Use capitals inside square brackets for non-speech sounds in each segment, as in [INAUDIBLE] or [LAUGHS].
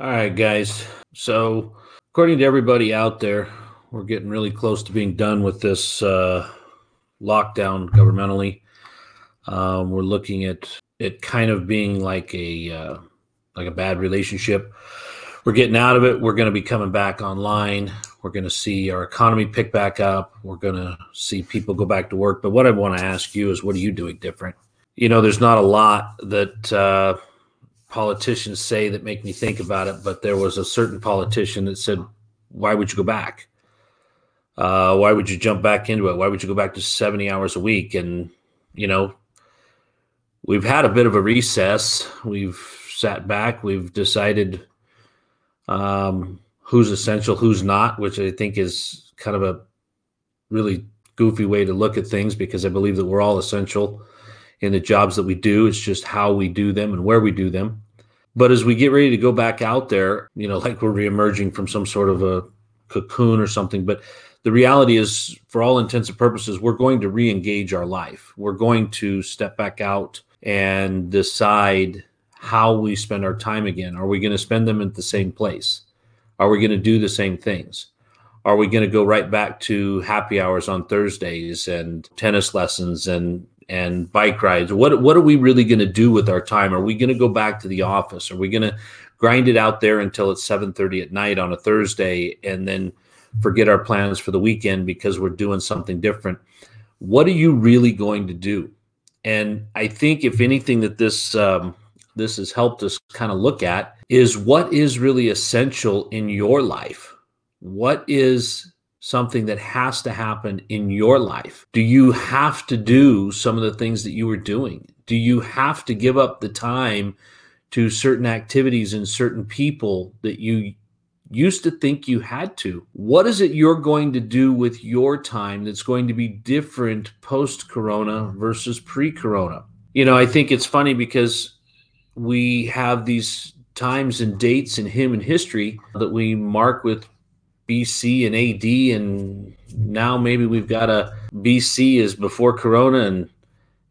All right, guys. So, according to everybody out there, we're getting really close to being done with this uh, lockdown governmentally. Um, we're looking at it kind of being like a uh, like a bad relationship. We're getting out of it. We're going to be coming back online. We're going to see our economy pick back up. We're going to see people go back to work. But what I want to ask you is, what are you doing different? You know, there's not a lot that uh, politicians say that make me think about it, but there was a certain politician that said, Why would you go back? Uh, why would you jump back into it? Why would you go back to 70 hours a week? And, you know, we've had a bit of a recess. We've sat back. We've decided um, who's essential, who's not, which I think is kind of a really goofy way to look at things because I believe that we're all essential in the jobs that we do. It's just how we do them and where we do them. But as we get ready to go back out there, you know, [LAUGHS] like we're reemerging from some sort of a cocoon or something. But the reality is, for all intents and purposes, we're going to re engage our life. We're going to step back out and decide how we spend our time again. Are we going to spend them at the same place? Are we going to do the same things? Are we going to go right back to happy hours on Thursdays and tennis lessons and and bike rides. What what are we really going to do with our time? Are we going to go back to the office? Are we going to grind it out there until it's 7:30 at night on a Thursday and then forget our plans for the weekend because we're doing something different? What are you really going to do? And I think if anything that this um, this has helped us kind of look at is what is really essential in your life. What is something that has to happen in your life? Do you have to do some of the things that you were doing? Do you have to give up the time to certain activities and certain people that you used to think you had to? What is it you're going to do with your time that's going to be different post corona versus pre corona? You know, I think it's funny because we have these times and dates in human history that we mark with BC and AD, and now maybe we've got a BC is before Corona, and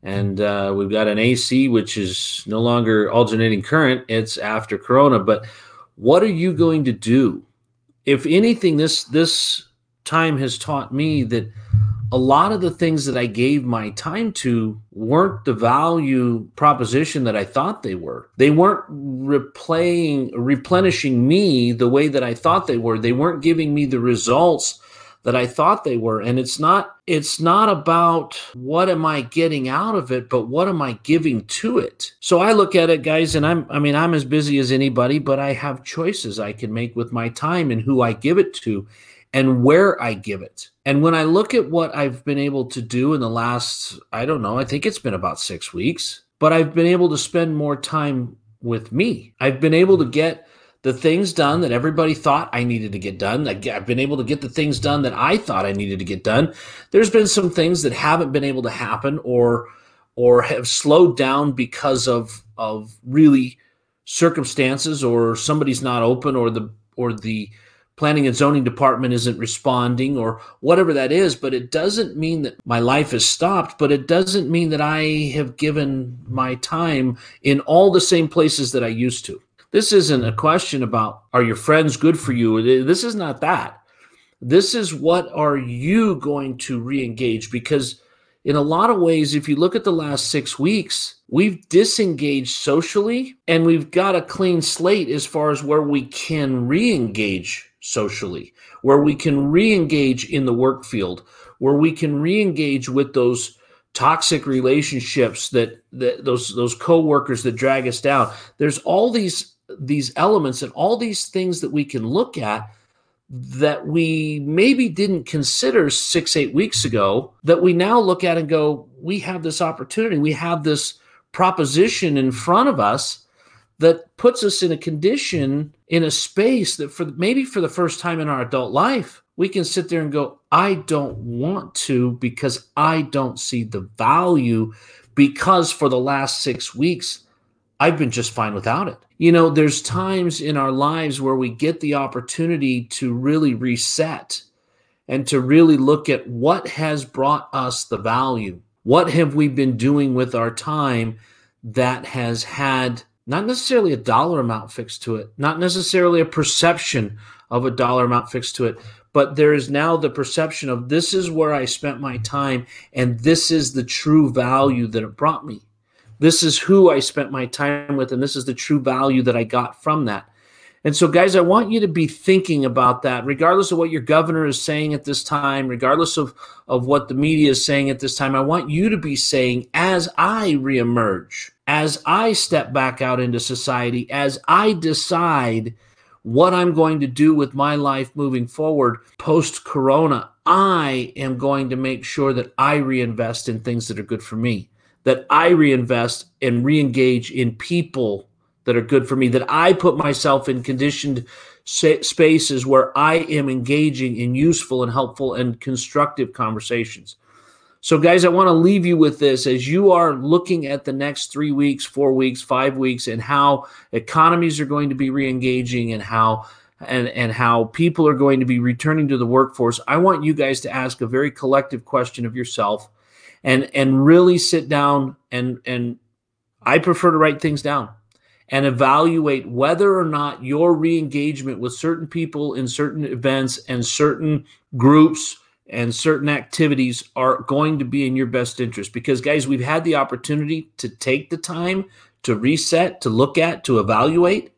and uh, we've got an AC which is no longer alternating current; it's after Corona. But what are you going to do? If anything, this this time has taught me that a lot of the things that I gave my time to weren't the value proposition that I thought they were. They weren't replaying, replenishing me the way that I thought they were. They weren't giving me the results that I thought they were. And it's not, it's not about what am I getting out of it, but what am I giving to it? So I look at it, guys, and I'm, I mean, I'm as busy as anybody, but I have choices I can make with my time and who I give it to and where I give it. And when I look at what I've been able to do in the last, I don't know, I think it's been about six weeks, but I've been able to spend more time with me. I've been able to mm-hmm. get the things done that everybody thought I needed to get done. I've been able to get the things done that I thought I needed to get done. There's been some things that haven't been able to happen or or have slowed down because of of really circumstances or somebody's not open or the or the planning and zoning department isn't responding or whatever that is but it doesn't mean that my life has stopped but it doesn't mean that i have given my time in all the same places that i used to. This isn't a question about are your friends good for you? This is not that. This is what are you going to re-engage? Because in a lot of ways if you look at the last six weeks we've disengaged socially and we've got a clean slate as far as where we can re-engage socially, where we can re engage in the work field, where we can re engage with those toxic relationships that, that those those co-workers that drag us down. There's all these these elements and all these things that we can look at that we maybe didn't consider six eight weeks ago that we now look at and go we have this opportunity. We have this proposition in front of us that puts us in a condition in a space that for maybe for the first time in our adult life we can sit there and go i don't want to because i don't see the value because for the last 6 weeks i've been just fine without it. You know there's times in our lives where we get the opportunity to really reset and to really look at what has brought us the value. What have we been doing with our time that has had not necessarily a dollar amount fixed to it, not necessarily a perception of a dollar amount fixed to it, but there is now the perception of this is where I spent my time and this is the true value that it brought me. This is who I spent my time with, and this is the true value that I got from that. And so, guys, I want you to be thinking about that, regardless of what your governor is saying at this time, regardless of, of what the media is saying at this time. I want you to be saying, as I reemerge, as I step back out into society, as I decide what I'm going to do with my life moving forward post corona, I am going to make sure that I reinvest in things that are good for me, that I reinvest and re-engage in people that are good for me, that I put myself in conditioned spaces where I am engaging in useful and helpful and constructive conversations. So, guys, I want to leave you with this as you are looking at the next three weeks, four weeks, five weeks, and how economies are going to be re-engaging and how and, and how people are going to be returning to the workforce. I want you guys to ask a very collective question of yourself and and really sit down and and I prefer to write things down and evaluate whether or not your re-engagement with certain people in certain events and certain groups and certain activities are going to be in your best interest. Because guys we've had the opportunity to take the time to reset to look at to evaluate.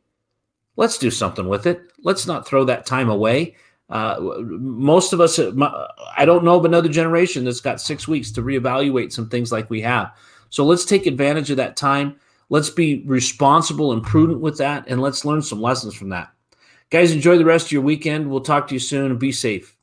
Let's do something with it. Let's not throw that time away. Uh, most of us i don't know of another generation that's got six weeks to reevaluate some things like we have. So let's take advantage of that time Let's be responsible and prudent with that, and let's learn some lessons from that. Guys, enjoy the rest of your weekend. We'll talk to you soon be safe.